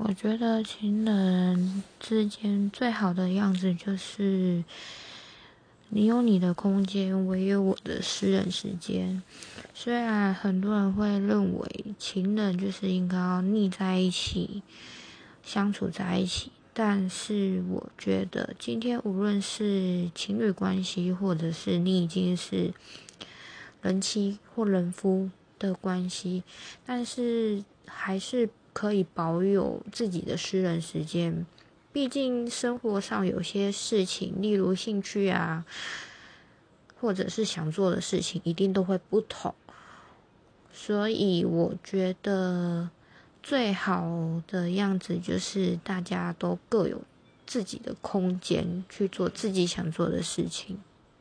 我觉得情人之间最好的样子就是，你有你的空间，我有我的私人时间。虽然很多人会认为情人就是应该要腻在一起，相处在一起，但是我觉得今天无论是情侣关系，或者是你已经是人妻或人夫的关系，但是还是。可以保有自己的私人时间，毕竟生活上有些事情，例如兴趣啊，或者是想做的事情，一定都会不同。所以我觉得最好的样子就是大家都各有自己的空间去做自己想做的事情。